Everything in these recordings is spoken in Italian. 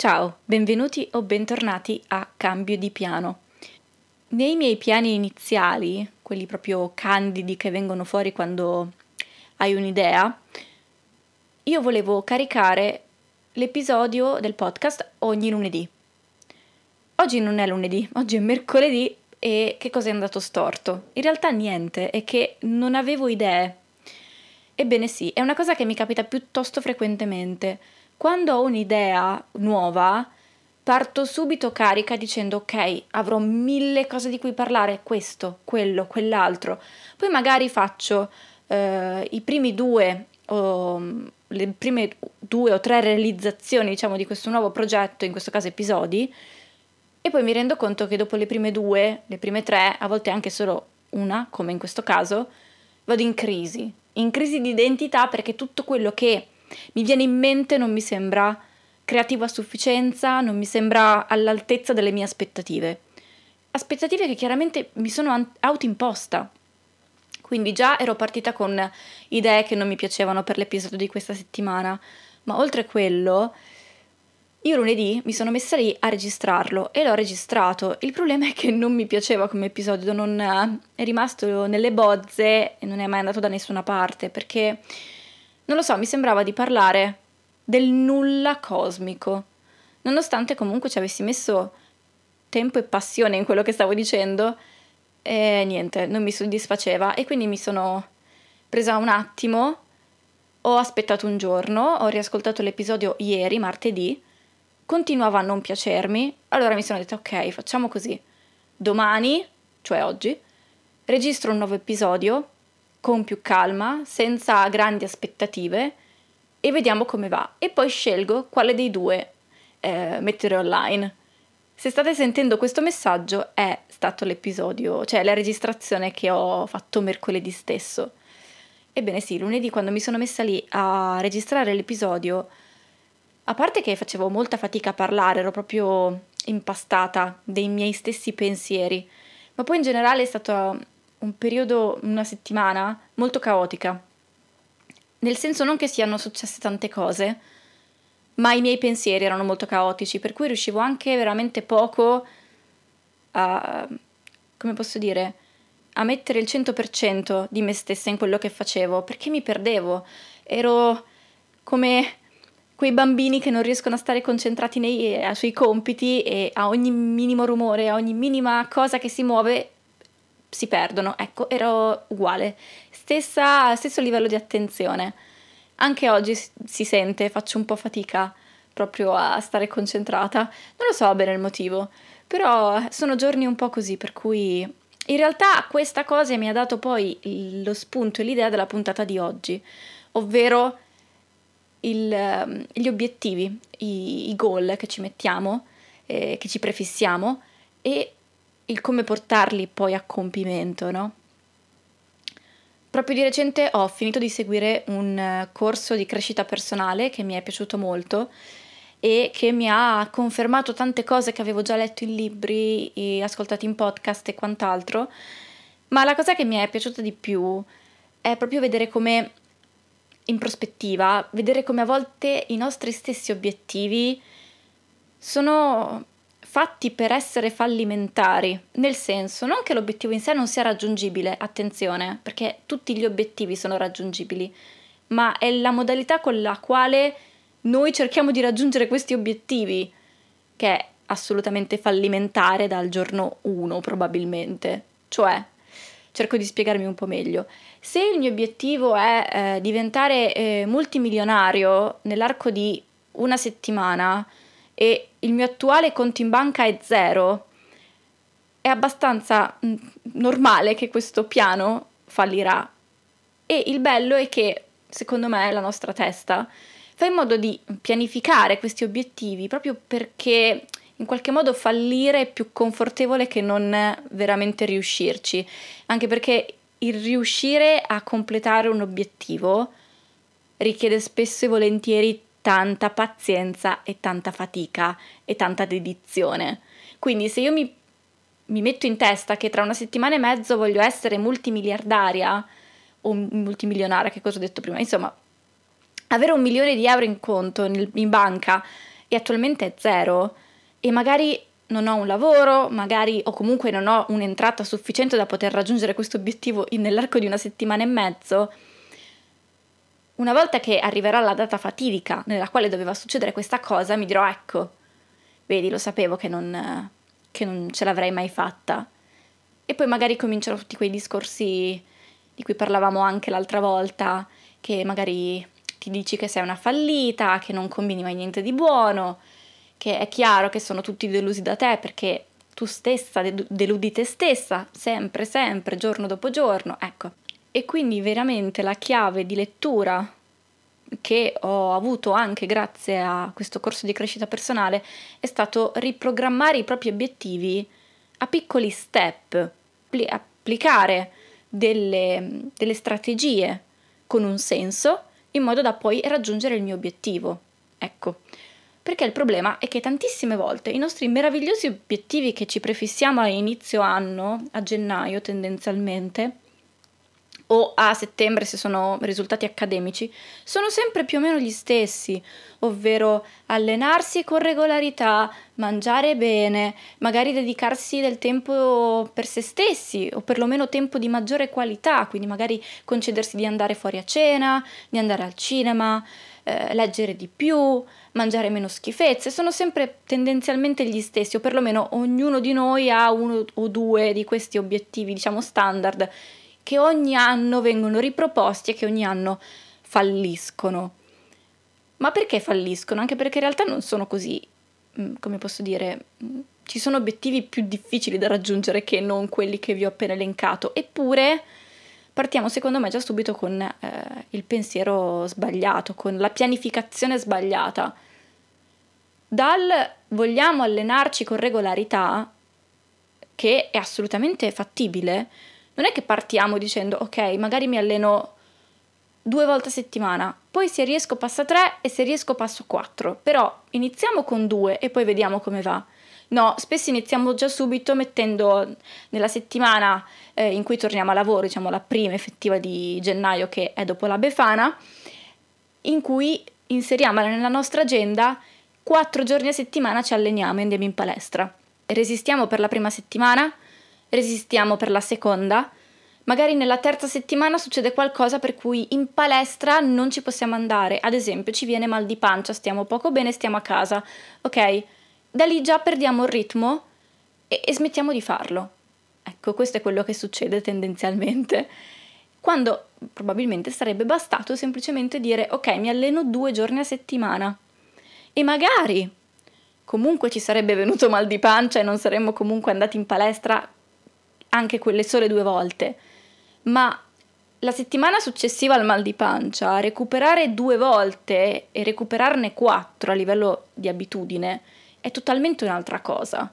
Ciao, benvenuti o bentornati a Cambio di piano. Nei miei piani iniziali, quelli proprio candidi che vengono fuori quando hai un'idea, io volevo caricare l'episodio del podcast ogni lunedì. Oggi non è lunedì, oggi è mercoledì e che cosa è andato storto? In realtà niente, è che non avevo idee. Ebbene sì, è una cosa che mi capita piuttosto frequentemente quando ho un'idea nuova, parto subito carica dicendo ok, avrò mille cose di cui parlare, questo, quello, quell'altro. Poi magari faccio eh, i primi due o le prime due o tre realizzazioni, diciamo, di questo nuovo progetto, in questo caso episodi, e poi mi rendo conto che dopo le prime due, le prime tre, a volte anche solo una, come in questo caso, vado in crisi, in crisi di identità perché tutto quello che mi viene in mente non mi sembra creativo a sufficienza, non mi sembra all'altezza delle mie aspettative. Aspettative che chiaramente mi sono autoimposta. Quindi già ero partita con idee che non mi piacevano per l'episodio di questa settimana, ma oltre a quello, io lunedì mi sono messa lì a registrarlo e l'ho registrato. Il problema è che non mi piaceva come episodio, non è rimasto nelle bozze e non è mai andato da nessuna parte perché non lo so, mi sembrava di parlare del nulla cosmico, nonostante comunque ci avessi messo tempo e passione in quello che stavo dicendo, e niente, non mi soddisfaceva e quindi mi sono presa un attimo, ho aspettato un giorno, ho riascoltato l'episodio ieri, martedì, continuava a non piacermi, allora mi sono detta ok, facciamo così, domani, cioè oggi, registro un nuovo episodio con più calma, senza grandi aspettative e vediamo come va. E poi scelgo quale dei due eh, mettere online. Se state sentendo questo messaggio è stato l'episodio, cioè la registrazione che ho fatto mercoledì stesso. Ebbene sì, lunedì quando mi sono messa lì a registrare l'episodio, a parte che facevo molta fatica a parlare, ero proprio impastata dei miei stessi pensieri, ma poi in generale è stato un periodo, una settimana molto caotica. Nel senso non che siano successe tante cose, ma i miei pensieri erano molto caotici, per cui riuscivo anche veramente poco a, come posso dire, a mettere il 100% di me stessa in quello che facevo, perché mi perdevo. Ero come quei bambini che non riescono a stare concentrati nei, eh, sui compiti e a ogni minimo rumore, a ogni minima cosa che si muove si perdono. Ecco, ero uguale, Stessa, stesso livello di attenzione. Anche oggi si sente, faccio un po' fatica proprio a stare concentrata. Non lo so bene il motivo, però sono giorni un po' così, per cui in realtà questa cosa mi ha dato poi lo spunto e l'idea della puntata di oggi, ovvero il, gli obiettivi, i, i, goal che ci mettiamo, eh, che ci prefissiamo e il come portarli poi a compimento, no? proprio di recente ho finito di seguire un eh, corso di crescita personale che mi è piaciuto molto e che mi ha confermato tante cose che avevo già letto in libri ascoltato in podcast e quant'altro. Ma la cosa che mi è piaciuta di più è proprio vedere come, in prospettiva, vedere come a volte i nostri stessi obiettivi sono fatti per essere fallimentari, nel senso non che l'obiettivo in sé non sia raggiungibile, attenzione, perché tutti gli obiettivi sono raggiungibili, ma è la modalità con la quale noi cerchiamo di raggiungere questi obiettivi che è assolutamente fallimentare dal giorno 1 probabilmente. Cioè, cerco di spiegarmi un po' meglio. Se il mio obiettivo è eh, diventare eh, multimilionario nell'arco di una settimana, e il mio attuale conto in banca è zero, è abbastanza mm, normale che questo piano fallirà. E il bello è che, secondo me, la nostra testa. Fa in modo di pianificare questi obiettivi proprio perché in qualche modo fallire è più confortevole che non veramente riuscirci, anche perché il riuscire a completare un obiettivo richiede spesso e volentieri tanta pazienza e tanta fatica e tanta dedizione. Quindi se io mi, mi metto in testa che tra una settimana e mezzo voglio essere multimiliardaria o multimilionaria, che cosa ho detto prima, insomma, avere un milione di euro in conto nel, in banca e attualmente è zero e magari non ho un lavoro, magari o comunque non ho un'entrata sufficiente da poter raggiungere questo obiettivo nell'arco di una settimana e mezzo, una volta che arriverà la data fatidica nella quale doveva succedere questa cosa, mi dirò ecco, vedi, lo sapevo che non, che non ce l'avrei mai fatta. E poi magari comincerò tutti quei discorsi di cui parlavamo anche l'altra volta, che magari ti dici che sei una fallita, che non combini mai niente di buono, che è chiaro che sono tutti delusi da te perché tu stessa deludi te stessa, sempre, sempre, giorno dopo giorno, ecco. E quindi veramente la chiave di lettura che ho avuto anche grazie a questo corso di crescita personale è stato riprogrammare i propri obiettivi a piccoli step, applicare delle, delle strategie con un senso in modo da poi raggiungere il mio obiettivo. Ecco, perché il problema è che tantissime volte i nostri meravigliosi obiettivi che ci prefissiamo a inizio anno, a gennaio tendenzialmente, o a settembre se sono risultati accademici, sono sempre più o meno gli stessi, ovvero allenarsi con regolarità, mangiare bene, magari dedicarsi del tempo per se stessi o perlomeno tempo di maggiore qualità, quindi magari concedersi di andare fuori a cena, di andare al cinema, eh, leggere di più, mangiare meno schifezze, sono sempre tendenzialmente gli stessi o perlomeno ognuno di noi ha uno o due di questi obiettivi, diciamo standard che ogni anno vengono riproposti e che ogni anno falliscono. Ma perché falliscono? Anche perché in realtà non sono così, mm, come posso dire, mm, ci sono obiettivi più difficili da raggiungere che non quelli che vi ho appena elencato. Eppure partiamo secondo me già subito con eh, il pensiero sbagliato, con la pianificazione sbagliata. Dal vogliamo allenarci con regolarità, che è assolutamente fattibile, non è che partiamo dicendo ok, magari mi alleno due volte a settimana, poi se riesco passo tre e se riesco passo quattro, però iniziamo con due e poi vediamo come va. No, spesso iniziamo già subito mettendo nella settimana eh, in cui torniamo a lavoro, diciamo la prima effettiva di gennaio che è dopo la Befana, in cui inseriamo nella nostra agenda quattro giorni a settimana ci alleniamo e andiamo in palestra. Resistiamo per la prima settimana, resistiamo per la seconda, magari nella terza settimana succede qualcosa per cui in palestra non ci possiamo andare, ad esempio ci viene mal di pancia, stiamo poco bene, stiamo a casa, ok? Da lì già perdiamo il ritmo e, e smettiamo di farlo. Ecco, questo è quello che succede tendenzialmente. Quando probabilmente sarebbe bastato semplicemente dire ok, mi alleno due giorni a settimana e magari comunque ci sarebbe venuto mal di pancia e non saremmo comunque andati in palestra anche quelle sole due volte, ma la settimana successiva al mal di pancia, recuperare due volte e recuperarne quattro a livello di abitudine è totalmente un'altra cosa.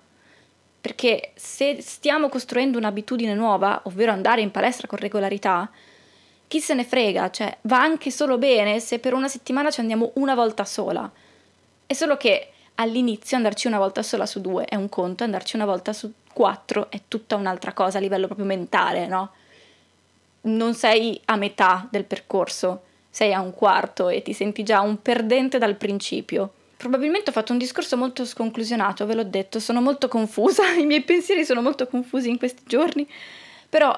Perché se stiamo costruendo un'abitudine nuova, ovvero andare in palestra con regolarità, chi se ne frega, cioè va anche solo bene se per una settimana ci andiamo una volta sola. È solo che all'inizio andarci una volta sola su due è un conto, andarci una volta su quattro è tutta un'altra cosa a livello proprio mentale, no? Non sei a metà del percorso, sei a un quarto e ti senti già un perdente dal principio. Probabilmente ho fatto un discorso molto sconclusionato, ve l'ho detto, sono molto confusa, i miei pensieri sono molto confusi in questi giorni, però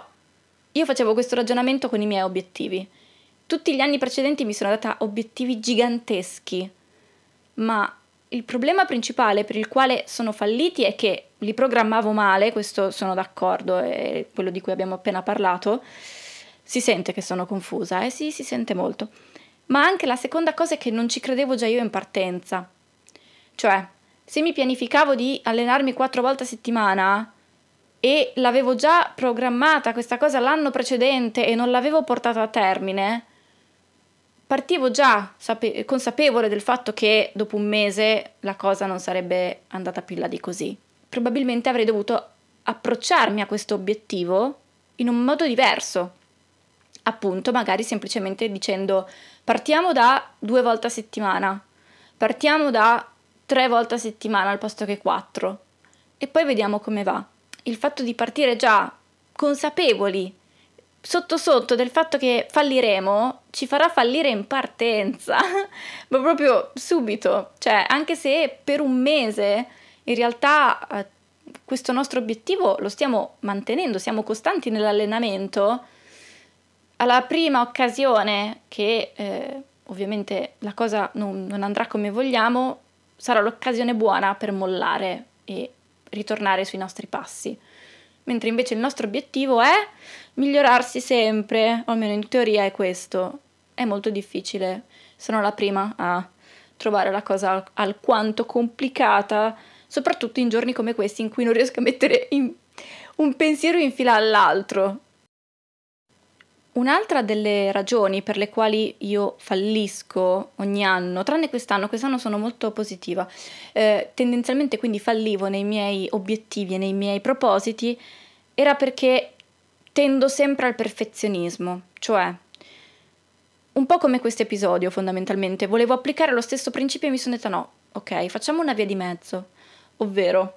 io facevo questo ragionamento con i miei obiettivi. Tutti gli anni precedenti mi sono data obiettivi giganteschi, ma il problema principale per il quale sono falliti è che li programmavo male, questo sono d'accordo, è quello di cui abbiamo appena parlato. Si sente che sono confusa, eh sì, si sente molto. Ma anche la seconda cosa è che non ci credevo già io in partenza. Cioè, se mi pianificavo di allenarmi quattro volte a settimana e l'avevo già programmata questa cosa l'anno precedente e non l'avevo portata a termine, partivo già sape- consapevole del fatto che dopo un mese la cosa non sarebbe andata più là di così. Probabilmente avrei dovuto approcciarmi a questo obiettivo in un modo diverso. Appunto, magari semplicemente dicendo partiamo da due volte a settimana, partiamo da tre volte a settimana al posto che quattro e poi vediamo come va. Il fatto di partire già consapevoli sotto sotto del fatto che falliremo ci farà fallire in partenza, ma proprio subito, cioè anche se per un mese in realtà eh, questo nostro obiettivo lo stiamo mantenendo, siamo costanti nell'allenamento, alla prima occasione che eh, ovviamente la cosa non, non andrà come vogliamo, sarà l'occasione buona per mollare e ritornare sui nostri passi. Mentre invece il nostro obiettivo è migliorarsi sempre, o almeno in teoria è questo. È molto difficile, sono la prima a trovare la cosa alquanto complicata, soprattutto in giorni come questi in cui non riesco a mettere un pensiero in fila all'altro. Un'altra delle ragioni per le quali io fallisco ogni anno, tranne quest'anno, quest'anno sono molto positiva, eh, tendenzialmente quindi fallivo nei miei obiettivi e nei miei propositi, era perché tendo sempre al perfezionismo, cioè un po' come questo episodio fondamentalmente, volevo applicare lo stesso principio e mi sono detta no, ok, facciamo una via di mezzo, ovvero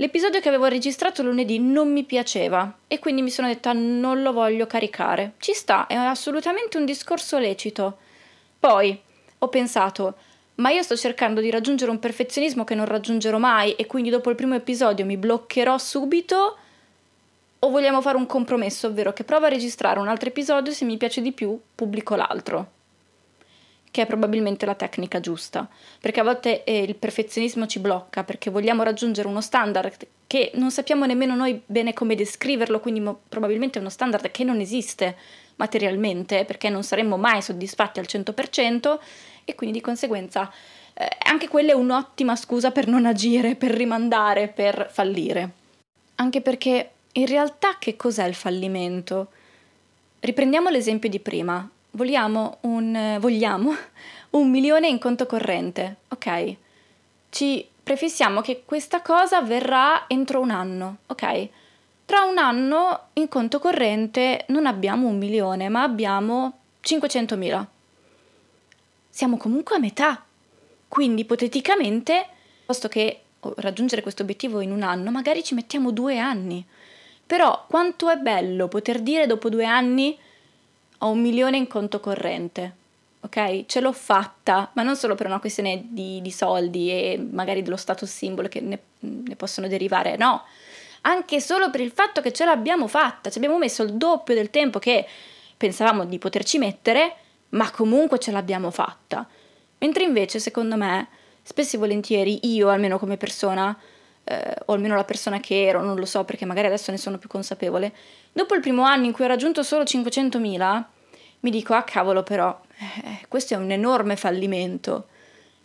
L'episodio che avevo registrato lunedì non mi piaceva e quindi mi sono detta non lo voglio caricare. Ci sta, è assolutamente un discorso lecito. Poi ho pensato, ma io sto cercando di raggiungere un perfezionismo che non raggiungerò mai e quindi dopo il primo episodio mi bloccherò subito o vogliamo fare un compromesso, ovvero che provo a registrare un altro episodio se mi piace di più pubblico l'altro che è probabilmente la tecnica giusta, perché a volte eh, il perfezionismo ci blocca, perché vogliamo raggiungere uno standard che non sappiamo nemmeno noi bene come descriverlo, quindi mo- probabilmente è uno standard che non esiste materialmente, perché non saremmo mai soddisfatti al 100% e quindi di conseguenza eh, anche quella è un'ottima scusa per non agire, per rimandare, per fallire. Anche perché in realtà che cos'è il fallimento? Riprendiamo l'esempio di prima, vogliamo un, vogliamo un milione in conto corrente, ok? Ci prefissiamo che questa cosa avverrà entro un anno, ok? Tra un anno in conto corrente non abbiamo un milione, ma abbiamo 500.000. Siamo comunque a metà. Quindi ipoteticamente, posto che raggiungere questo obiettivo in un anno, magari ci mettiamo due anni. Però quanto è bello poter dire dopo due anni ho un milione in conto corrente, ok? Ce l'ho fatta, ma non solo per una questione di, di soldi e magari dello status simbolo che ne, ne, possono derivare, no, anche solo per il fatto che ce l'abbiamo fatta, ci abbiamo messo il doppio del tempo che pensavamo di poterci mettere, ma comunque ce l'abbiamo fatta. Mentre invece, secondo me, spesso e volentieri io, almeno come persona, eh, o almeno la persona che ero, non lo so perché magari adesso ne sono più consapevole, dopo il primo anno in cui ho raggiunto solo 500.000, mi dico, ah cavolo però, eh, questo è un enorme fallimento.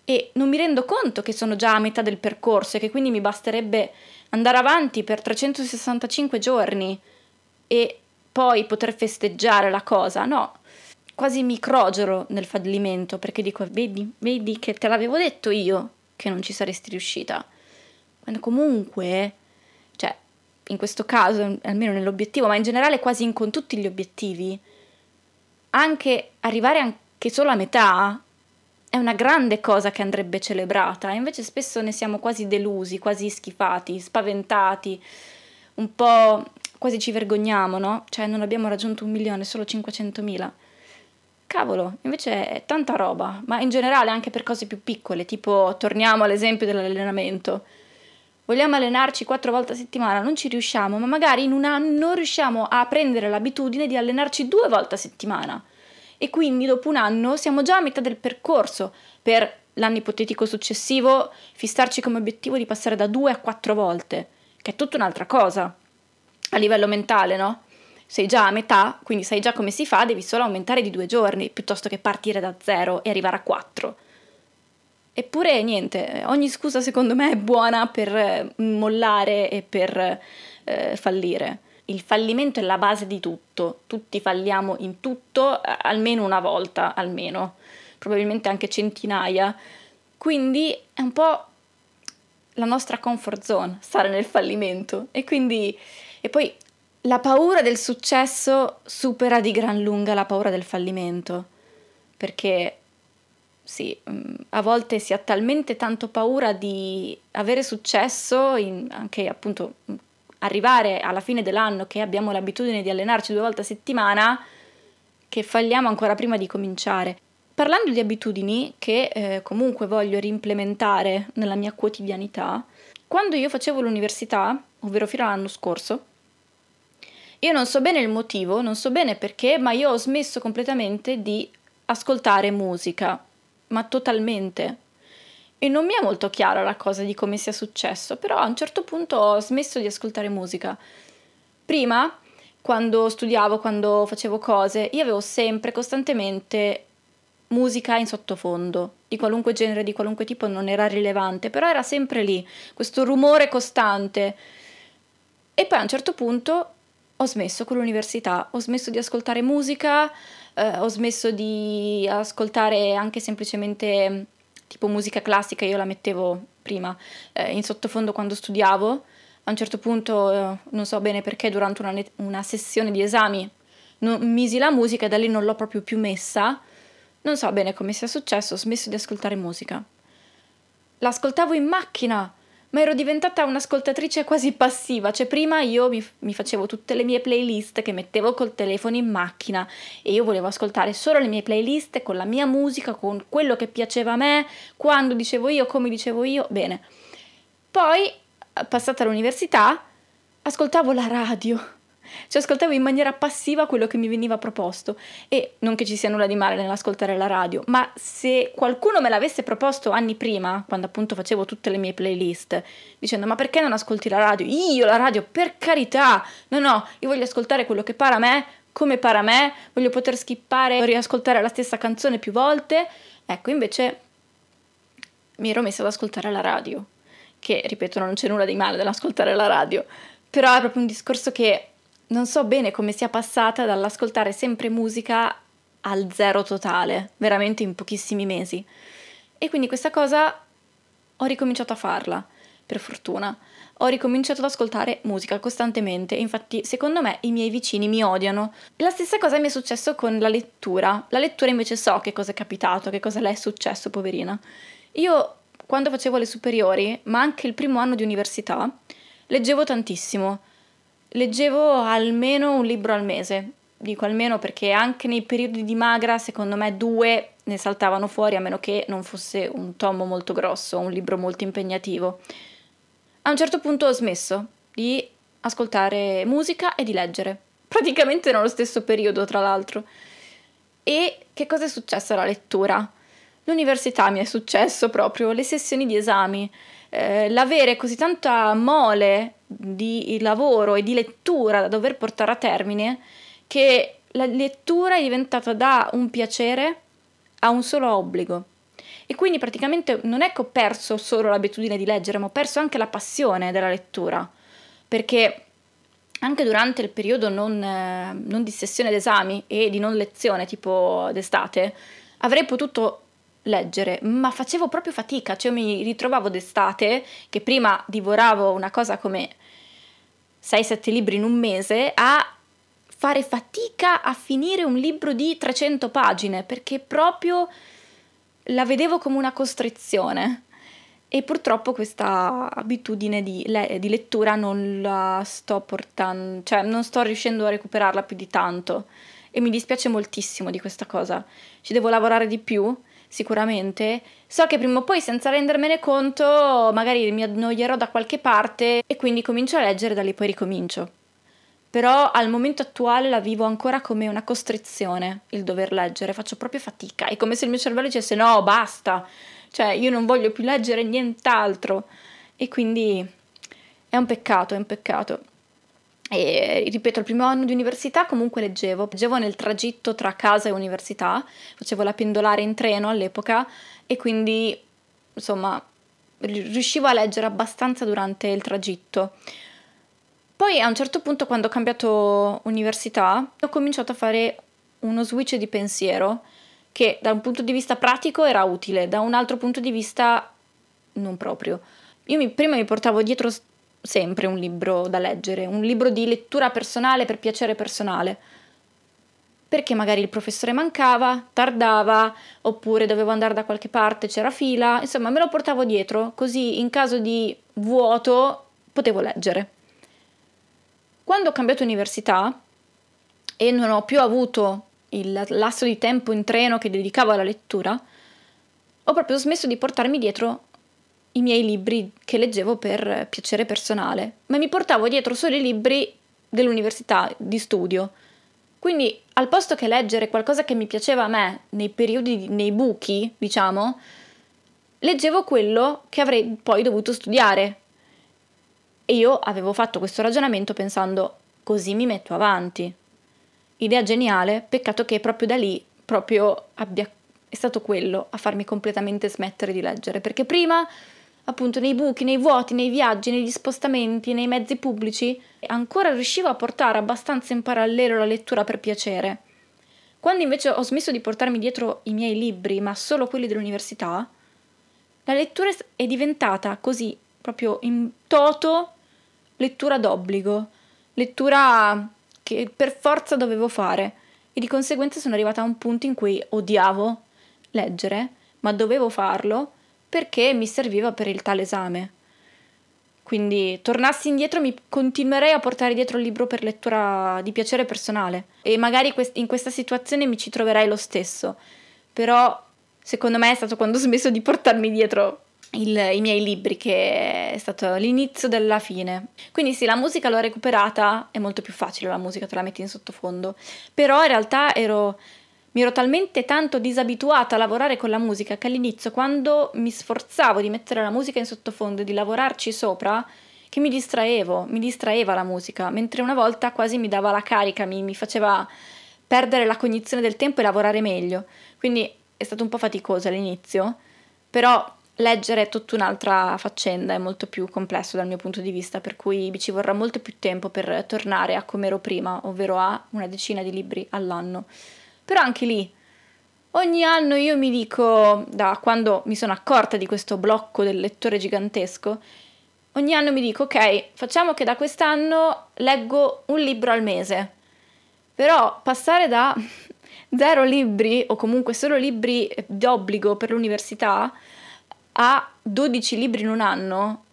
E non mi rendo conto che sono già a metà del percorso e che quindi mi basterebbe andare avanti per 365 giorni e poi poter festeggiare la cosa. No, quasi mi crogero nel fallimento perché dico, vedi, vedi che te l'avevo detto io che non ci saresti riuscita. Quando comunque, cioè, in questo caso, almeno nell'obiettivo, ma in generale quasi in, con tutti gli obiettivi, anche arrivare anche solo a metà è una grande cosa che andrebbe celebrata, invece spesso ne siamo quasi delusi, quasi schifati, spaventati, un po' quasi ci vergogniamo, no? Cioè non abbiamo raggiunto un milione, solo 500.000. Cavolo, invece è tanta roba, ma in generale anche per cose più piccole, tipo torniamo all'esempio dell'allenamento. Vogliamo allenarci quattro volte a settimana, non ci riusciamo, ma magari in un anno riusciamo a prendere l'abitudine di allenarci due volte a settimana e quindi dopo un anno siamo già a metà del percorso per l'anno ipotetico successivo fissarci come obiettivo di passare da due a quattro volte, che è tutta un'altra cosa a livello mentale, no? Sei già a metà, quindi sai già come si fa, devi solo aumentare di due giorni piuttosto che partire da zero e arrivare a quattro. Eppure niente, ogni scusa secondo me è buona per eh, mollare e per eh, fallire. Il fallimento è la base di tutto, tutti falliamo in tutto almeno una volta, almeno, probabilmente anche centinaia. Quindi è un po' la nostra comfort zone stare nel fallimento. E quindi e poi la paura del successo supera di gran lunga la paura del fallimento, perché sì, mm, a volte si ha talmente tanto paura di avere successo, in, anche appunto arrivare alla fine dell'anno che abbiamo l'abitudine di allenarci due volte a settimana, che falliamo ancora prima di cominciare. Parlando di abitudini che eh, comunque voglio reimplementare nella mia quotidianità, quando io facevo l'università, ovvero fino all'anno scorso, io non so bene il motivo, non so bene perché, ma io ho smesso completamente di ascoltare musica, ma totalmente e non mi è molto chiara la cosa di come sia successo, però a un certo punto ho smesso di ascoltare musica. Prima, quando studiavo, quando facevo cose, io avevo sempre, costantemente musica in sottofondo, di qualunque genere, di qualunque tipo, non era rilevante, però era sempre lì, questo rumore costante. E poi a un certo punto ho smesso con l'università, ho smesso di ascoltare musica, eh, ho smesso di ascoltare anche semplicemente tipo musica classica, io la mettevo prima eh, in sottofondo quando studiavo. A un certo punto, eh, non so bene perché, durante una, una sessione di esami non, misi la musica e da lì non l'ho proprio più messa. Non so bene come sia successo, ho smesso di ascoltare musica. L'ascoltavo in macchina ma ero diventata un'ascoltatrice quasi passiva, cioè prima io mi, mi, facevo tutte le mie playlist che mettevo col telefono in macchina e io volevo ascoltare solo le mie playlist con la mia musica, con quello che piaceva a me, quando dicevo io, come dicevo io, bene. Poi, passata all'università, ascoltavo la radio cioè ascoltavo in maniera passiva quello che mi veniva proposto e non che ci sia nulla di male nell'ascoltare la radio, ma se qualcuno me l'avesse proposto anni prima, quando appunto facevo tutte le mie playlist, dicendo ma perché non ascolti la radio? Io la radio, per carità! No, no, io voglio ascoltare quello che para a me, come para a me, voglio poter skippare riascoltare la stessa canzone più volte. Ecco, invece mi ero messa ad ascoltare la radio, che ripeto non c'è nulla di male nell'ascoltare la radio, però è proprio un discorso che non so bene come sia passata dall'ascoltare sempre musica al zero totale, veramente in pochissimi mesi. E quindi questa cosa ho ricominciato a farla, per fortuna. Ho ricominciato ad ascoltare musica costantemente, infatti secondo me i miei vicini mi odiano. La stessa cosa mi è successo con la lettura. La lettura invece so che cosa è capitato, che cosa le è successo, poverina. Io quando facevo le superiori, ma anche il primo anno di università, leggevo tantissimo leggevo almeno un libro al mese. Dico almeno perché anche nei periodi di magra, secondo me, due ne saltavano fuori, a meno che non fosse un tomo molto grosso, un libro molto impegnativo. A un certo punto ho smesso di ascoltare musica e di leggere, praticamente nello stesso periodo, tra l'altro. E che cosa è successo alla lettura? L'università mi è successo proprio, le sessioni di esami, eh, l'avere così tanta mole di lavoro e di lettura da dover portare a termine che la lettura è diventata da un piacere a un solo obbligo. E quindi praticamente non è che ho perso solo l'abitudine di leggere, ma ho perso anche la passione della lettura. Perché anche durante il periodo non, eh, non di sessione d'esami e di non lezione, tipo d'estate, avrei potuto leggere, ma facevo proprio fatica, cioè mi ritrovavo d'estate, che prima divoravo una cosa come 6-7 libri in un mese, a fare fatica a finire un libro di 300 pagine perché proprio la vedevo come una costrizione. E purtroppo questa abitudine di, le- di lettura non la sto portando, cioè non sto riuscendo a recuperarla più di tanto. E mi dispiace moltissimo di questa cosa. Ci devo lavorare di più, sicuramente. So che prima o poi, senza rendermene conto, magari mi annoierò da qualche parte e quindi comincio a leggere, da lì poi ricomincio. Però al momento attuale la vivo ancora come una costrizione il dover leggere, faccio proprio fatica. È come se il mio cervello dicesse no, basta, cioè io non voglio più leggere nient'altro e quindi è un peccato, è un peccato. E ripeto, il primo anno di università comunque leggevo, leggevo nel tragitto tra casa e università, facevo la pendolare in treno all'epoca e quindi insomma riuscivo a leggere abbastanza durante il tragitto. Poi a un certo punto quando ho cambiato università ho cominciato a fare uno switch di pensiero che da un punto di vista pratico era utile, da un altro punto di vista non proprio. Io mi, prima mi portavo dietro sempre un libro da leggere, un libro di lettura personale per piacere personale, perché magari il professore mancava, tardava, oppure dovevo andare da qualche parte, c'era fila, insomma me lo portavo dietro, così in caso di vuoto potevo leggere. Quando ho cambiato università e non ho più avuto il lasso di tempo in treno che dedicavo alla lettura, ho proprio smesso di portarmi dietro i miei libri che leggevo per piacere personale, ma mi portavo dietro solo i libri dell'università, di studio. Quindi al posto che leggere qualcosa che mi piaceva a me nei periodi, nei buchi, diciamo, leggevo quello che avrei poi dovuto studiare. E io avevo fatto questo ragionamento pensando così mi metto avanti idea geniale, peccato che proprio da lì proprio abbia, è stato quello a farmi completamente smettere di leggere, perché prima appunto nei buchi, nei vuoti, nei viaggi, negli spostamenti, nei mezzi pubblici, ancora riuscivo a portare abbastanza in parallelo la lettura per piacere. Quando invece ho smesso di portarmi dietro i miei libri, ma solo quelli dell'università, la lettura è diventata così, proprio in toto, lettura d'obbligo, lettura che per forza dovevo fare e di conseguenza sono arrivata a un punto in cui odiavo leggere, ma dovevo farlo perché mi serviva per il tale esame. Quindi tornassi indietro mi continuerei a portare dietro il libro per lettura di piacere personale e magari in questa situazione mi ci troverai lo stesso. Però secondo me è stato quando ho smesso di portarmi dietro il, i miei libri, che è stato l'inizio della fine. Quindi sì, la musica l'ho recuperata, è molto più facile la musica, te la metti in sottofondo, però in realtà ero, mi ero talmente tanto disabituata a lavorare con la musica che all'inizio quando mi sforzavo di mettere la musica in sottofondo e di lavorarci sopra, che mi distraevo, mi distraeva la musica, mentre una volta quasi mi dava la carica, mi, mi faceva perdere la cognizione del tempo e lavorare meglio. Quindi è stato un po' faticoso all'inizio, però leggere è tutta un'altra faccenda, è molto più complesso dal mio punto di vista, per cui ci vorrà molto più tempo per tornare a come ero prima, ovvero a una decina di libri all'anno. Però anche lì, ogni anno io mi dico, da quando mi sono accorta di questo blocco del lettore gigantesco, ogni anno mi dico, ok, facciamo che da quest'anno leggo un libro al mese. Però passare da zero libri, o comunque solo libri d'obbligo per l'università, a 12 libri in un anno,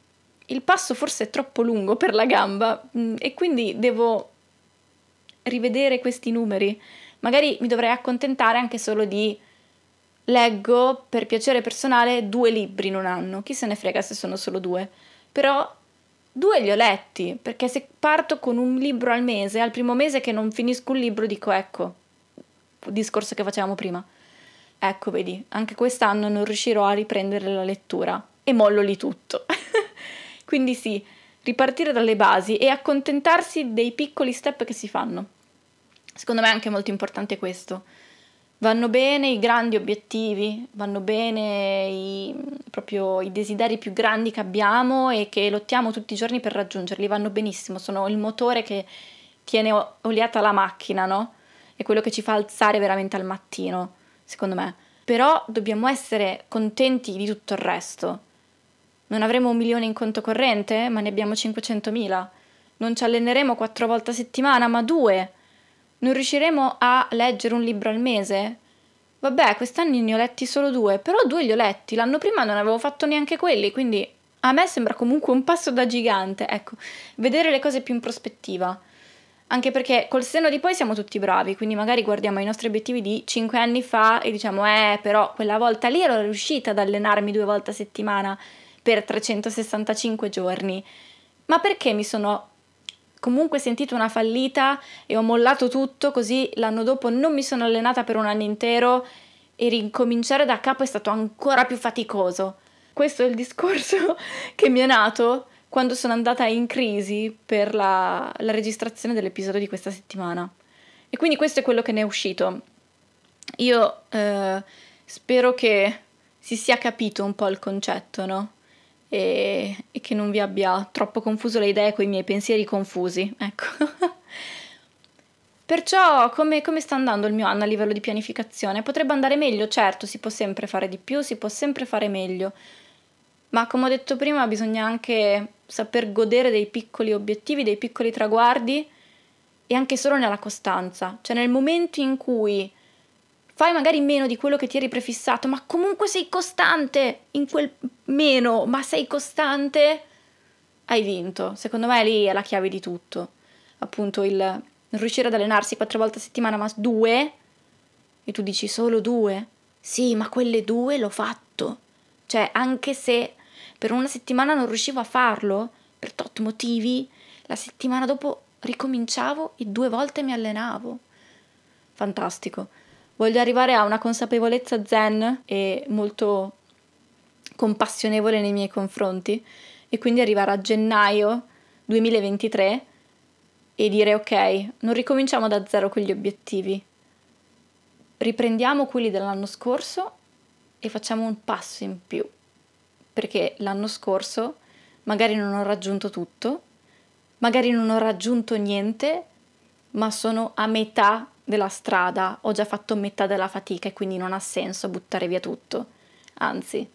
il passo forse è troppo lungo per la gamba mm, e quindi devo rivedere questi numeri. Magari mi dovrei accontentare anche solo di leggo per piacere personale due libri in un anno, chi se ne frega se sono solo due, però due li ho letti, perché se parto con un libro al mese, al primo mese che non finisco un libro dico ecco, discorso che facevamo prima Ecco, vedi, anche quest'anno non riuscirò a riprendere la lettura e mollo lì tutto. Quindi sì, ripartire dalle basi e accontentarsi dei piccoli step che si fanno. Secondo me è anche molto importante questo. Vanno bene i grandi obiettivi, vanno bene i, proprio i desideri più grandi che abbiamo e che lottiamo tutti i giorni per raggiungerli, vanno benissimo, sono il motore che tiene oliata la macchina, no? È quello che ci fa alzare veramente al mattino secondo me. Però dobbiamo essere contenti di tutto il resto. Non avremo un milione in conto corrente, ma ne abbiamo 500.000. Non ci alleneremo quattro volte a settimana, ma due. Non riusciremo a leggere un libro al mese? Vabbè, quest'anno ne ho letti solo due, però due li ho letti. L'anno prima non avevo fatto neanche quelli, quindi a me sembra comunque un passo da gigante. Ecco, vedere le cose più in prospettiva. Anche perché col senno di poi siamo tutti bravi, quindi magari guardiamo i nostri obiettivi di 5 anni fa e diciamo, eh, però quella volta lì ero riuscita ad allenarmi due volte a settimana per 365 giorni. Ma perché mi sono comunque sentito una fallita e ho mollato tutto, così l'anno dopo non mi sono allenata per un anno intero e ricominciare da capo è stato ancora più faticoso. Questo è il discorso che mi è nato quando sono andata in crisi per la, la registrazione dell'episodio di questa settimana. E quindi questo è quello che ne è uscito. Io eh, spero che si sia capito un po' il concetto, no? E, e che non vi abbia troppo confuso le idee con i miei pensieri confusi. Ecco. Perciò come, come, sta andando il mio anno a livello di pianificazione? Potrebbe andare meglio, certo, si può sempre fare di più, si può sempre fare meglio, ma come ho detto prima bisogna anche saper godere dei piccoli obiettivi, dei piccoli traguardi e anche solo nella costanza, cioè nel momento in cui fai magari meno di quello che ti eri prefissato, ma comunque sei costante in quel meno, ma sei costante, hai vinto. Secondo me lì è la chiave di tutto. Appunto il riuscire ad allenarsi quattro volte a settimana, ma due, e tu dici solo due? Sì, ma quelle due l'ho fatto. Cioè, anche se per una settimana non riuscivo a farlo, per tot motivi, la settimana dopo ricominciavo e due volte mi allenavo. Fantastico. Voglio arrivare a una consapevolezza zen e molto compassionevole nei miei confronti e quindi arrivare a gennaio 2023 e dire ok, non ricominciamo da zero con gli obiettivi, riprendiamo quelli dell'anno scorso e facciamo un passo in più, perché l'anno scorso magari non ho raggiunto tutto, magari non ho raggiunto niente, ma sono a metà della strada, ho già fatto metà della fatica e quindi non ha senso buttare via tutto. Anzi,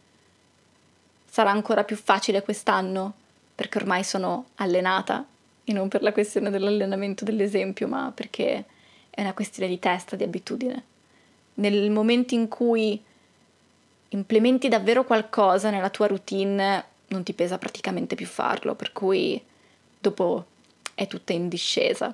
sarà ancora più facile quest'anno perché ormai sono allenata e non per la questione dell'allenamento dell'esempio, ma perché è una questione di testa, di abitudine. Nel momento in cui implementi davvero qualcosa nella tua routine, non ti pesa praticamente più farlo, per cui dopo è tutta in discesa.